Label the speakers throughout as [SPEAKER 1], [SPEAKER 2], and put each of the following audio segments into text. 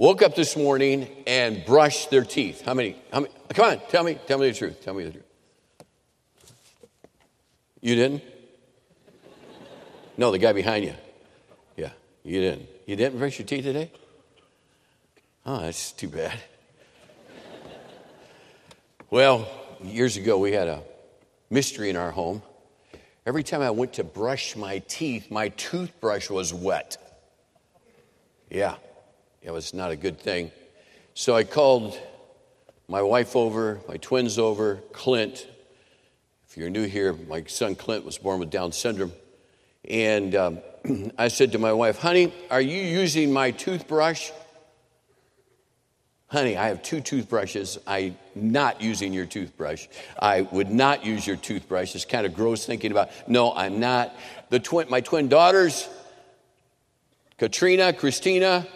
[SPEAKER 1] woke up this morning and brushed their teeth? How many? How many? Come on, tell me, tell me the truth. Tell me the truth. You didn't? No, the guy behind you. Yeah, you didn't. You didn't brush your teeth today? Oh, that's too bad. Well, years ago we had a mystery in our home. Every time I went to brush my teeth, my toothbrush was wet. Yeah, it was not a good thing. So I called my wife over, my twins over, Clint. If you're new here, my son Clint was born with Down syndrome. And um, I said to my wife, honey, are you using my toothbrush? Honey, I have two toothbrushes. I'm not using your toothbrush. I would not use your toothbrush. It's kind of gross thinking about, no, I'm not. The twin, my twin daughters, Katrina, Christina,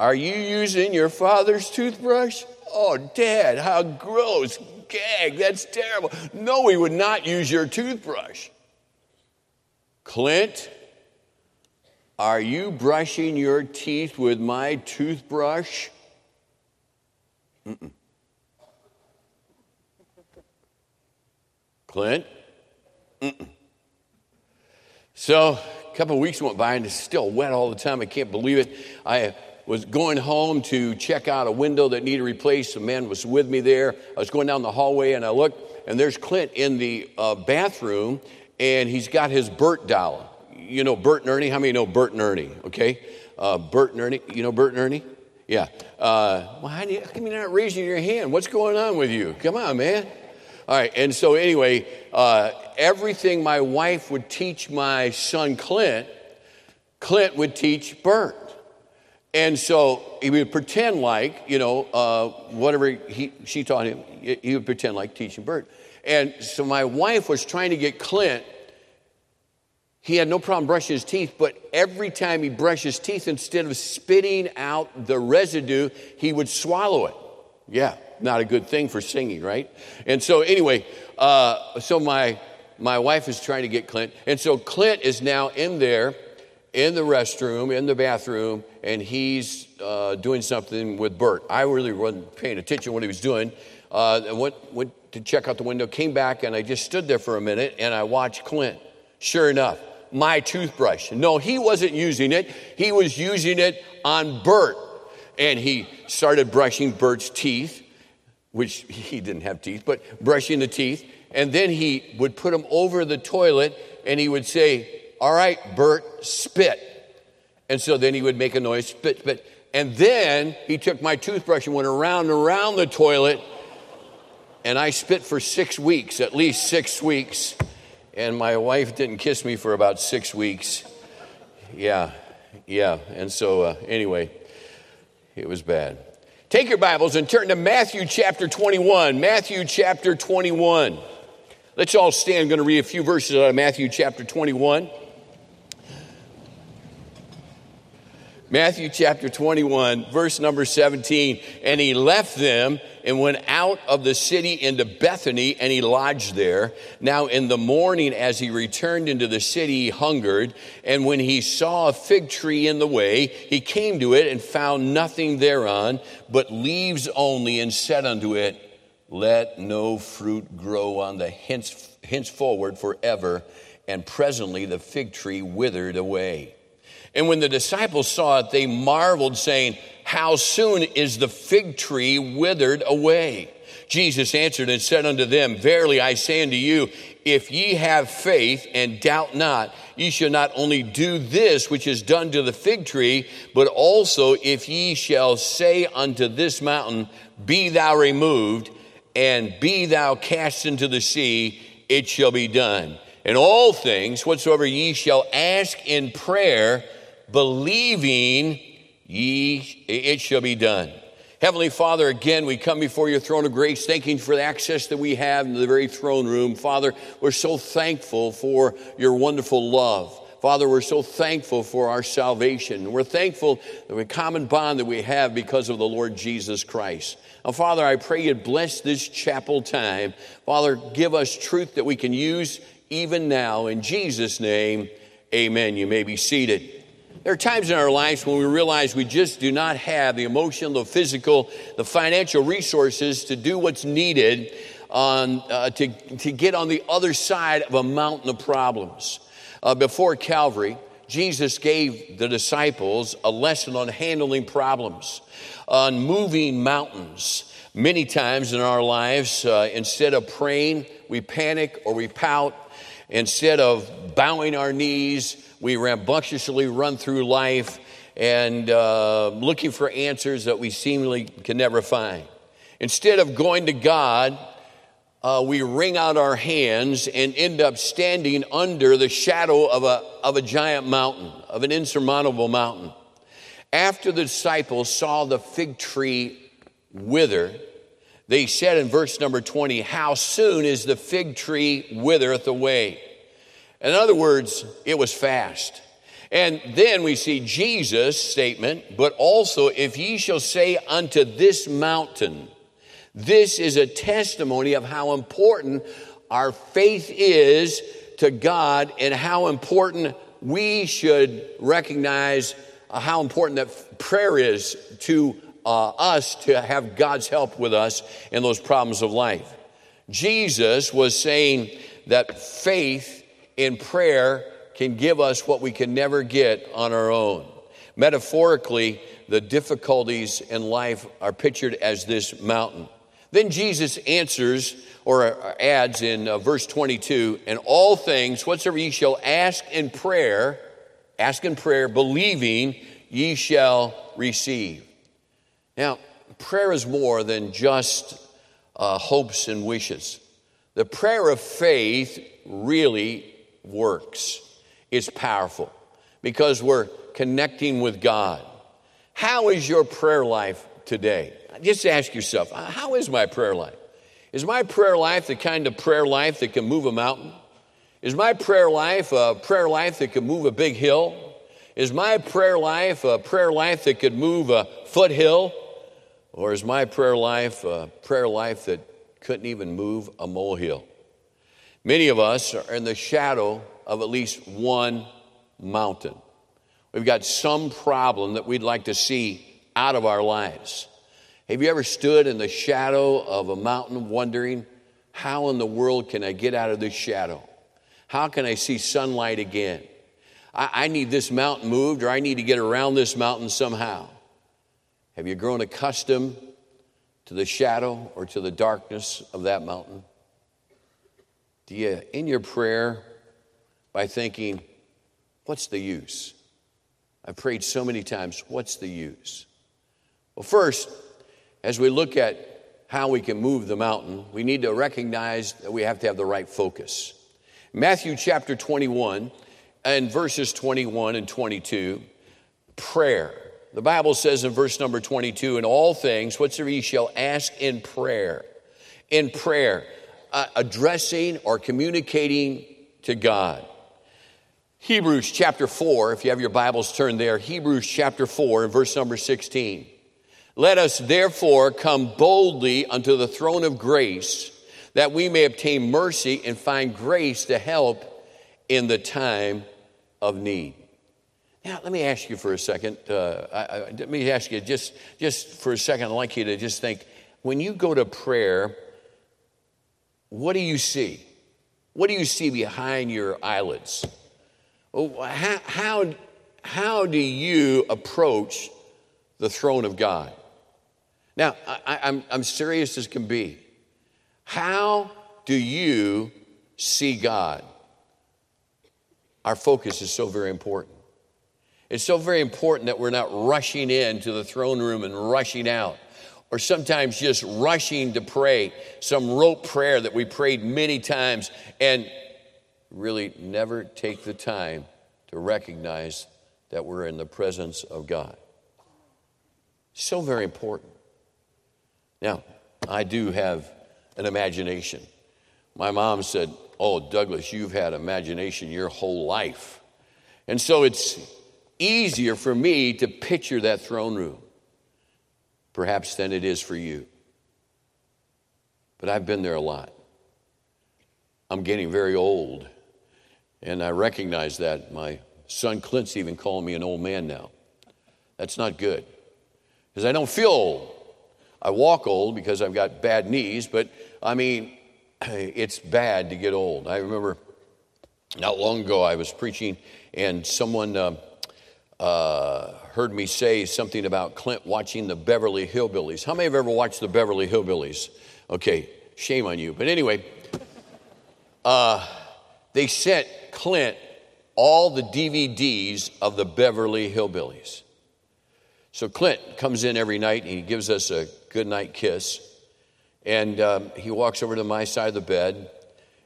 [SPEAKER 1] are you using your father's toothbrush? Oh, Dad, how gross. Gag, that's terrible. No, we would not use your toothbrush. Clint, are you brushing your teeth with my toothbrush? Mm-mm. Clint? Mm-mm. So a couple of weeks went by and it's still wet all the time. I can't believe it. I was going home to check out a window that needed replaced. A man was with me there. I was going down the hallway and I looked, and there's Clint in the uh, bathroom, and he's got his Bert doll. You know Bert and Ernie? How many know Bert and Ernie? Okay, uh, Bert and Ernie. You know Bert and Ernie? Yeah. Uh, well, how, you, how come you're not raising your hand? What's going on with you? Come on, man. All right. And so anyway, uh, everything my wife would teach my son Clint, Clint would teach Bert. And so he would pretend like, you know, uh, whatever he, she taught him, he would pretend like teaching Bert. And so my wife was trying to get Clint he had no problem brushing his teeth, but every time he brushed his teeth, instead of spitting out the residue, he would swallow it. Yeah, not a good thing for singing, right? And so, anyway, uh, so my my wife is trying to get Clint, and so Clint is now in there, in the restroom, in the bathroom, and he's uh, doing something with Bert. I really wasn't paying attention to what he was doing. Uh, went went to check out the window, came back, and I just stood there for a minute, and I watched Clint. Sure enough, my toothbrush. No, he wasn't using it. He was using it on Bert. And he started brushing Bert's teeth, which he didn't have teeth, but brushing the teeth. And then he would put them over the toilet and he would say, All right, Bert, spit. And so then he would make a noise, spit, spit. And then he took my toothbrush and went around and around the toilet. And I spit for six weeks, at least six weeks and my wife didn't kiss me for about six weeks. Yeah, yeah. And so, uh, anyway, it was bad. Take your Bibles and turn to Matthew chapter 21. Matthew chapter 21. Let's all stand. I'm going to read a few verses out of Matthew chapter 21. Matthew chapter 21, verse number 17. And he left them and went out of the city into Bethany, and he lodged there. Now, in the morning, as he returned into the city, he hungered. And when he saw a fig tree in the way, he came to it and found nothing thereon, but leaves only, and said unto it, Let no fruit grow on the hence, henceforward forever. And presently the fig tree withered away. And when the disciples saw it, they marveled, saying, How soon is the fig tree withered away? Jesus answered and said unto them, Verily I say unto you, if ye have faith and doubt not, ye shall not only do this which is done to the fig tree, but also if ye shall say unto this mountain, Be thou removed, and be thou cast into the sea, it shall be done. And all things whatsoever ye shall ask in prayer, believing ye it shall be done. Heavenly Father, again, we come before your throne of grace, thanking for the access that we have in the very throne room. Father, we're so thankful for your wonderful love. Father, we're so thankful for our salvation. We're thankful for the common bond that we have because of the Lord Jesus Christ. Now, Father, I pray you'd bless this chapel time. Father, give us truth that we can use even now. In Jesus' name, amen. You may be seated. There are times in our lives when we realize we just do not have the emotional, the physical, the financial resources to do what's needed on, uh, to, to get on the other side of a mountain of problems. Uh, before Calvary, Jesus gave the disciples a lesson on handling problems, on moving mountains. Many times in our lives, uh, instead of praying, we panic or we pout. Instead of bowing our knees, we rambunctiously run through life and uh, looking for answers that we seemingly can never find. Instead of going to God, uh, we wring out our hands and end up standing under the shadow of a, of a giant mountain, of an insurmountable mountain. After the disciples saw the fig tree wither, they said in verse number 20, How soon is the fig tree withereth away? In other words, it was fast. And then we see Jesus' statement, but also, if ye shall say unto this mountain, this is a testimony of how important our faith is to God and how important we should recognize uh, how important that prayer is to uh, us to have God's help with us in those problems of life. Jesus was saying that faith in prayer can give us what we can never get on our own. Metaphorically, the difficulties in life are pictured as this mountain. Then Jesus answers or adds in uh, verse 22 and all things, whatsoever ye shall ask in prayer, ask in prayer, believing ye shall receive. Now, prayer is more than just uh, hopes and wishes. The prayer of faith really works. It's powerful because we're connecting with God. How is your prayer life today? Just ask yourself, how is my prayer life? Is my prayer life the kind of prayer life that can move a mountain? Is my prayer life a prayer life that can move a big hill? Is my prayer life a prayer life that could move a foothill? Or is my prayer life a prayer life that couldn't even move a molehill? Many of us are in the shadow of at least one mountain. We've got some problem that we'd like to see out of our lives. Have you ever stood in the shadow of a mountain wondering, how in the world can I get out of this shadow? How can I see sunlight again? I, I need this mountain moved or I need to get around this mountain somehow. Have you grown accustomed to the shadow or to the darkness of that mountain? Do you, in your prayer, by thinking, what's the use? I've prayed so many times, what's the use? Well, first, as we look at how we can move the mountain, we need to recognize that we have to have the right focus. Matthew chapter 21 and verses 21 and 22, prayer. The Bible says in verse number 22, in all things, whatsoever ye shall ask in prayer. In prayer uh, addressing or communicating to God. Hebrews chapter 4, if you have your Bibles turned there, Hebrews chapter 4 and verse number 16. Let us therefore come boldly unto the throne of grace that we may obtain mercy and find grace to help in the time of need. Now, let me ask you for a second. Uh, I, I, let me ask you just, just for a second. I'd like you to just think when you go to prayer, what do you see? What do you see behind your eyelids? How, how, how do you approach the throne of God? Now, I, I'm, I'm serious as can be. How do you see God? Our focus is so very important. It's so very important that we're not rushing into the throne room and rushing out or sometimes just rushing to pray, some rote prayer that we prayed many times and really never take the time to recognize that we're in the presence of God. So very important. Now, I do have an imagination. My mom said, Oh, Douglas, you've had imagination your whole life. And so it's easier for me to picture that throne room, perhaps, than it is for you. But I've been there a lot. I'm getting very old, and I recognize that. My son Clint's even calling me an old man now. That's not good because I don't feel old. I walk old because I've got bad knees, but I mean, it's bad to get old. I remember not long ago I was preaching and someone uh, uh, heard me say something about Clint watching the Beverly Hillbillies. How many have ever watched the Beverly Hillbillies? Okay, shame on you. But anyway, uh, they sent Clint all the DVDs of the Beverly Hillbillies. So Clint comes in every night and he gives us a good night kiss. And um, he walks over to my side of the bed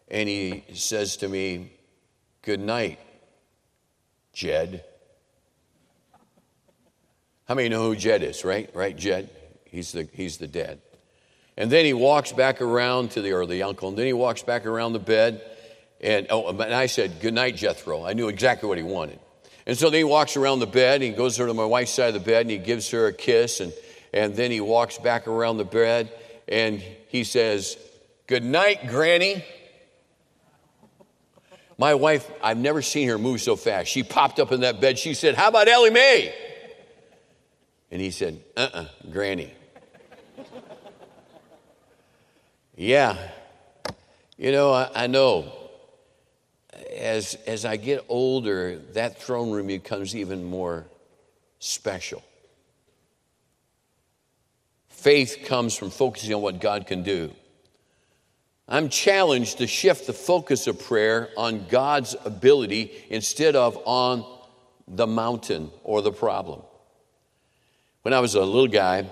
[SPEAKER 1] and he says to me, Good night, Jed. How many know who Jed is, right? Right, Jed? He's the, he's the dad. And then he walks back around to the, or the uncle, and then he walks back around the bed. And, oh, and I said, Good night, Jethro. I knew exactly what he wanted. And so then he walks around the bed, and he goes over to my wife's side of the bed, and he gives her a kiss, and, and then he walks back around the bed, and he says, Good night, Granny. My wife, I've never seen her move so fast. She popped up in that bed. She said, How about Ellie Mae? And he said, Uh uh-uh, uh Granny. yeah. You know, I, I know as, as I get older, that throne room becomes even more special. Faith comes from focusing on what God can do. I'm challenged to shift the focus of prayer on God's ability instead of on the mountain or the problem. When I was a little guy,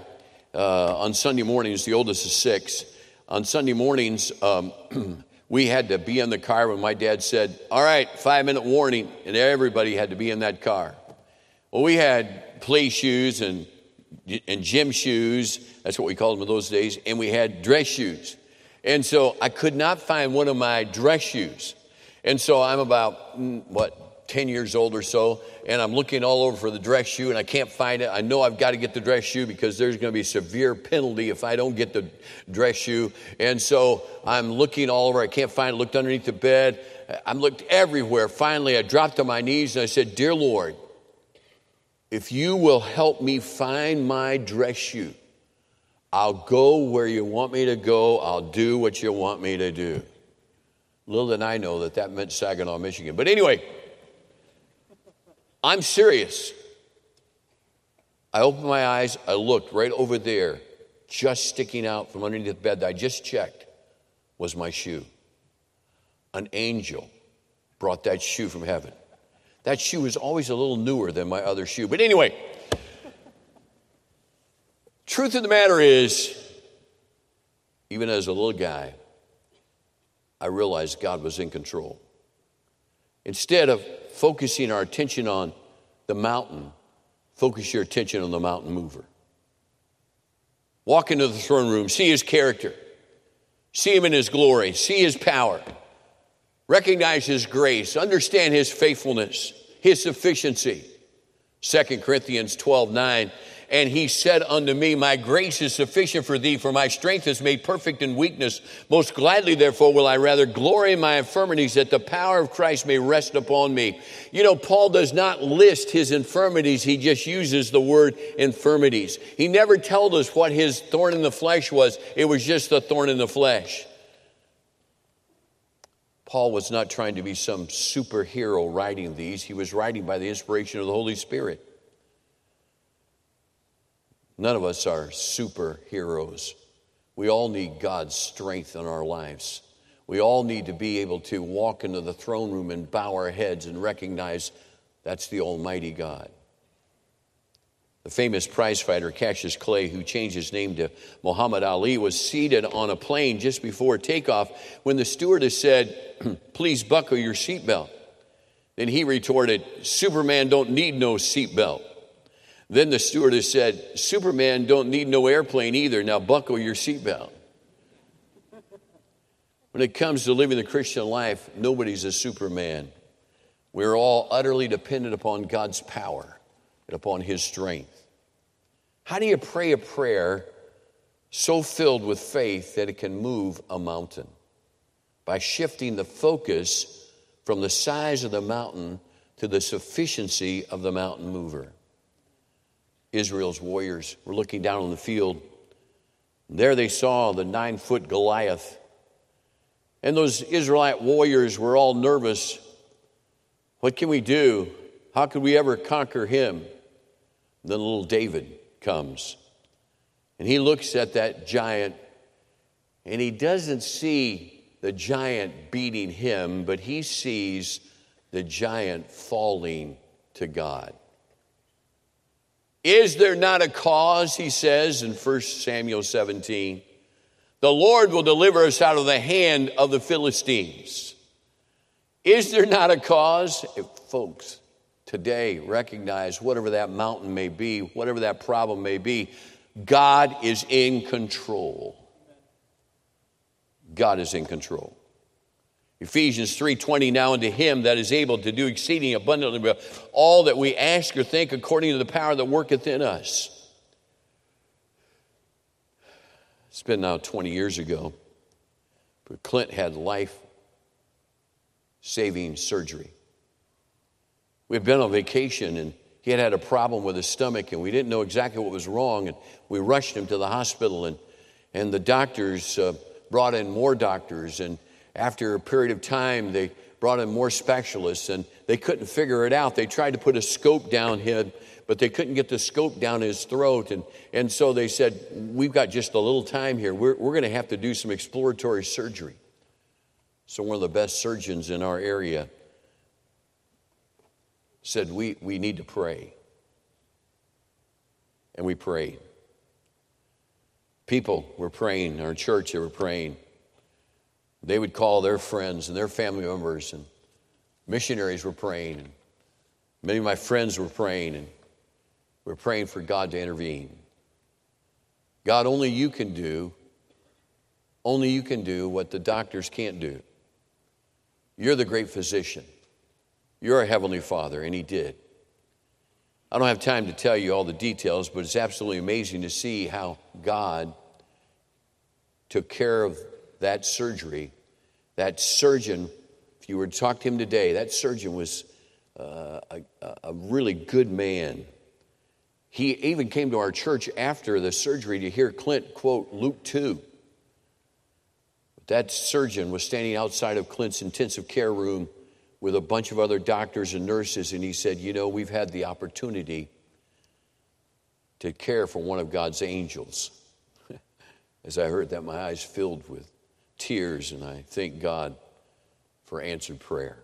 [SPEAKER 1] uh, on Sunday mornings, the oldest is six, on Sunday mornings, um, we had to be in the car when my dad said, All right, five minute warning, and everybody had to be in that car. Well, we had play shoes and, and gym shoes, that's what we called them in those days, and we had dress shoes. And so I could not find one of my dress shoes. And so I'm about, mm, what, 10 years old or so, and I'm looking all over for the dress shoe and I can't find it. I know I've got to get the dress shoe because there's going to be a severe penalty if I don't get the dress shoe. And so I'm looking all over. I can't find it. Looked underneath the bed. I looked everywhere. Finally, I dropped on my knees and I said, Dear Lord, if you will help me find my dress shoe, I'll go where you want me to go. I'll do what you want me to do. Little did I know that that meant Saginaw, Michigan. But anyway, I'm serious. I opened my eyes, I looked right over there, just sticking out from underneath the bed that I just checked was my shoe. An angel brought that shoe from heaven. That shoe was always a little newer than my other shoe. But anyway, truth of the matter is, even as a little guy, I realized God was in control. Instead of focusing our attention on the mountain, focus your attention on the mountain mover. Walk into the throne room, see his character, see him in his glory, see his power, recognize his grace, understand his faithfulness, his sufficiency. 2 Corinthians 12 9 and he said unto me, My grace is sufficient for thee, for my strength is made perfect in weakness. Most gladly, therefore, will I rather glory in my infirmities, that the power of Christ may rest upon me. You know, Paul does not list his infirmities, he just uses the word infirmities. He never told us what his thorn in the flesh was, it was just a thorn in the flesh. Paul was not trying to be some superhero writing these. He was writing by the inspiration of the Holy Spirit. None of us are superheroes. We all need God's strength in our lives. We all need to be able to walk into the throne room and bow our heads and recognize that's the Almighty God. The famous prize fighter Cassius Clay, who changed his name to Muhammad Ali, was seated on a plane just before takeoff when the stewardess said, Please buckle your seatbelt. Then he retorted, Superman don't need no seatbelt. Then the stewardess said, Superman don't need no airplane either. Now buckle your seatbelt. When it comes to living the Christian life, nobody's a Superman. We're all utterly dependent upon God's power and upon His strength. How do you pray a prayer so filled with faith that it can move a mountain? By shifting the focus from the size of the mountain to the sufficiency of the mountain mover. Israel's warriors were looking down on the field. There they saw the nine foot Goliath and those Israelite warriors were all nervous. What can we do? How could we ever conquer him? Then little David comes. And he looks at that giant and he doesn't see the giant beating him, but he sees the giant falling to God. Is there not a cause, he says in 1 Samuel 17? The Lord will deliver us out of the hand of the Philistines. Is there not a cause? If folks today recognize whatever that mountain may be, whatever that problem may be, God is in control. God is in control. Ephesians 3:20 now unto him that is able to do exceeding abundantly all that we ask or think according to the power that worketh in us. It's been now 20 years ago, but Clint had life saving surgery. We'd been on vacation and he had had a problem with his stomach and we didn't know exactly what was wrong and we rushed him to the hospital and, and the doctors uh, brought in more doctors and after a period of time they brought in more specialists and they couldn't figure it out they tried to put a scope down him but they couldn't get the scope down his throat. And, and so they said, We've got just a little time here. We're, we're going to have to do some exploratory surgery. So, one of the best surgeons in our area said, We, we need to pray. And we prayed. People were praying, our church, they were praying. They would call their friends and their family members, and missionaries were praying. And many of my friends were praying. And we're praying for God to intervene. God, only you can do, only you can do what the doctors can't do. You're the great physician. You're a heavenly father, and he did. I don't have time to tell you all the details, but it's absolutely amazing to see how God took care of that surgery. That surgeon, if you were to talk to him today, that surgeon was uh, a, a really good man. He even came to our church after the surgery to hear Clint quote Luke 2. That surgeon was standing outside of Clint's intensive care room with a bunch of other doctors and nurses, and he said, You know, we've had the opportunity to care for one of God's angels. As I heard that, my eyes filled with tears, and I thank God for answered prayer.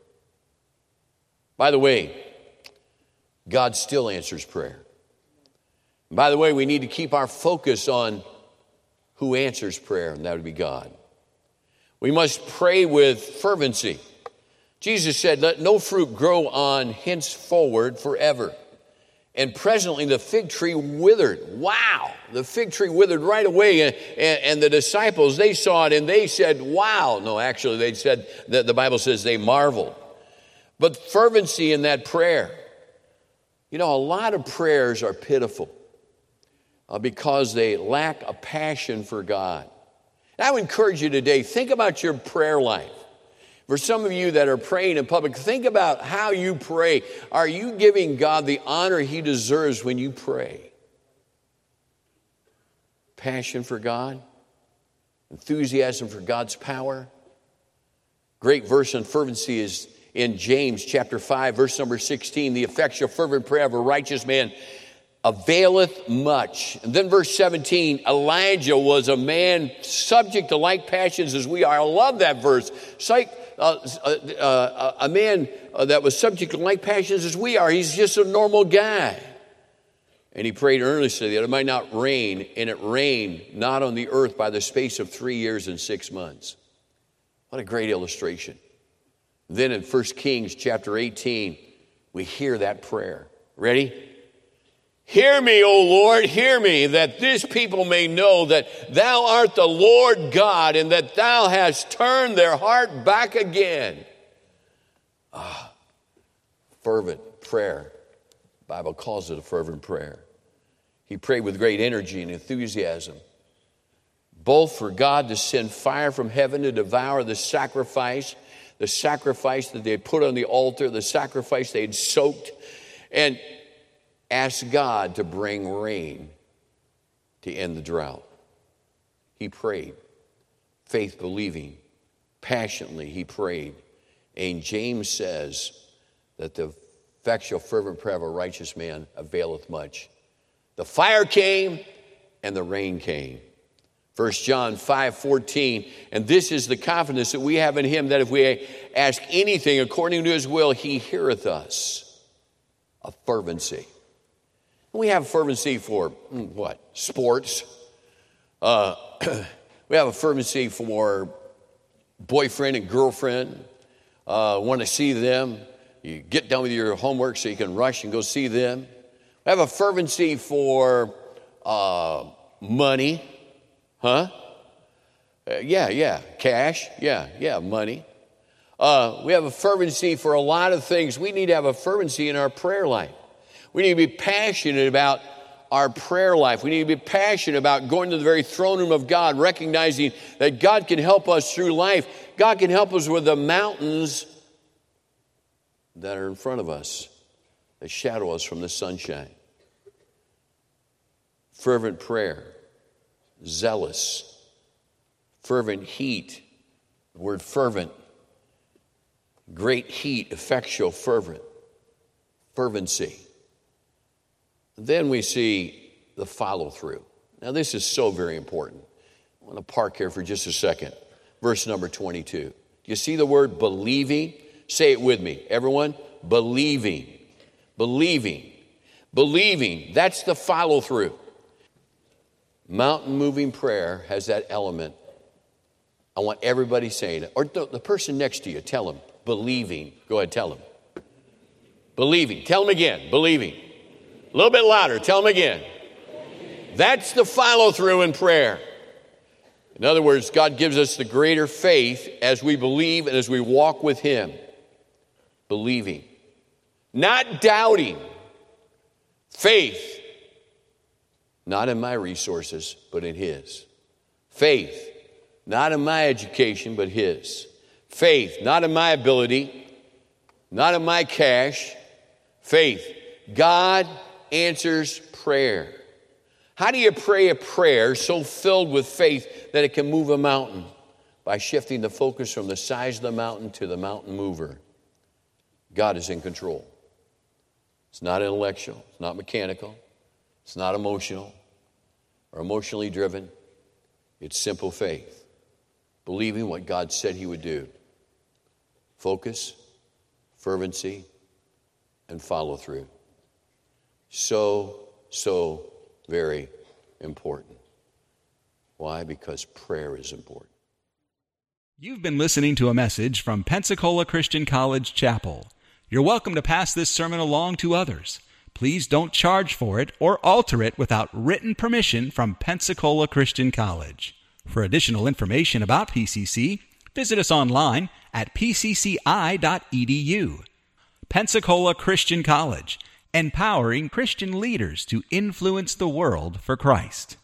[SPEAKER 1] By the way, God still answers prayer. By the way, we need to keep our focus on who answers prayer, and that would be God. We must pray with fervency. Jesus said, Let no fruit grow on henceforward forever. And presently the fig tree withered. Wow, the fig tree withered right away. And, and, and, the disciples, they saw it and they said, Wow. No, actually, they said that the Bible says they marveled. But fervency in that prayer. You know, a lot of prayers are pitiful uh, because they lack a passion for God. And I would encourage you today, think about your prayer life. For some of you that are praying in public, think about how you pray. Are you giving God the honor he deserves when you pray? Passion for God, enthusiasm for God's power. Great verse on fervency is in James chapter 5, verse number 16. The effectual, fervent prayer of a righteous man availeth much. And then verse 17, Elijah was a man subject to like passions as we are. I love that verse. Like, uh, uh, uh, a man uh, that was subject to like passions as we are. He's just a normal guy. And he prayed earnestly that it might not rain, and it rained not on the earth by the space of three years and six months. What a great illustration. Then in 1 Kings chapter 18, we hear that prayer. Ready? Hear me, O Lord, hear me, that this people may know that thou art the Lord God and that thou hast turned their heart back again. Ah, fervent prayer. The Bible calls it a fervent prayer. He prayed with great energy and enthusiasm, both for God to send fire from heaven to devour the sacrifice, the sacrifice that they had put on the altar, the sacrifice they had soaked, and asked God to bring rain to end the drought. He prayed, faith believing, passionately, he prayed. And James says that the effectual, fervent prayer of a righteous man availeth much. The fire came and the rain came. 1 John 5 14, and this is the confidence that we have in him that if we ask anything according to his will, he heareth us. A fervency. We have fervency for mm, what? Sports. Uh, we have a fervency for boyfriend and girlfriend. Uh, want to see them. You get done with your homework so you can rush and go see them. We have a fervency for uh, money. Huh? Uh, yeah, yeah. Cash. Yeah, yeah. Money. Uh, we have a fervency for a lot of things. We need to have a fervency in our prayer life. We need to be passionate about our prayer life. We need to be passionate about going to the very throne room of God, recognizing that God can help us through life. God can help us with the mountains that are in front of us, that shadow us from the sunshine. Fervent prayer, zealous, fervent heat. The word fervent, great heat, effectual, fervent, fervency. Then we see the follow through. Now, this is so very important. I want to park here for just a second. Verse number 22. Do you see the word believing? Say it with me. Everyone, believing. Believing. Believing. That's the follow through. Mountain moving prayer has that element. I want everybody saying it. Or the person next to you, tell them, believing. Go ahead, tell them. Believing. Tell them again, believing. Little bit louder. Tell them again. That's the follow through in prayer. In other words, God gives us the greater faith as we believe and as we walk with Him. Believing, not doubting. Faith, not in my resources, but in His. Faith, not in my education, but His. Faith, not in my ability, not in my cash. Faith, God answers prayer. How do you pray a prayer so filled with faith that it can move a mountain? By shifting the focus from the size of the mountain to the mountain mover. God is in control. It's not intellectual, it's not mechanical, it's not emotional or emotionally driven. It's simple faith, believing what God said He would do. Focus, fervency, and follow through. So, so very important. Why? Because prayer is important.
[SPEAKER 2] You've been listening to a message from Pensacola Christian College Chapel. You're welcome to pass this sermon along to others. Please don't charge for it or alter it without written permission from Pensacola Christian College. For additional information about PCC, visit us online at pcci.edu. Pensacola Christian College empowering Christian leaders to influence the world for Christ.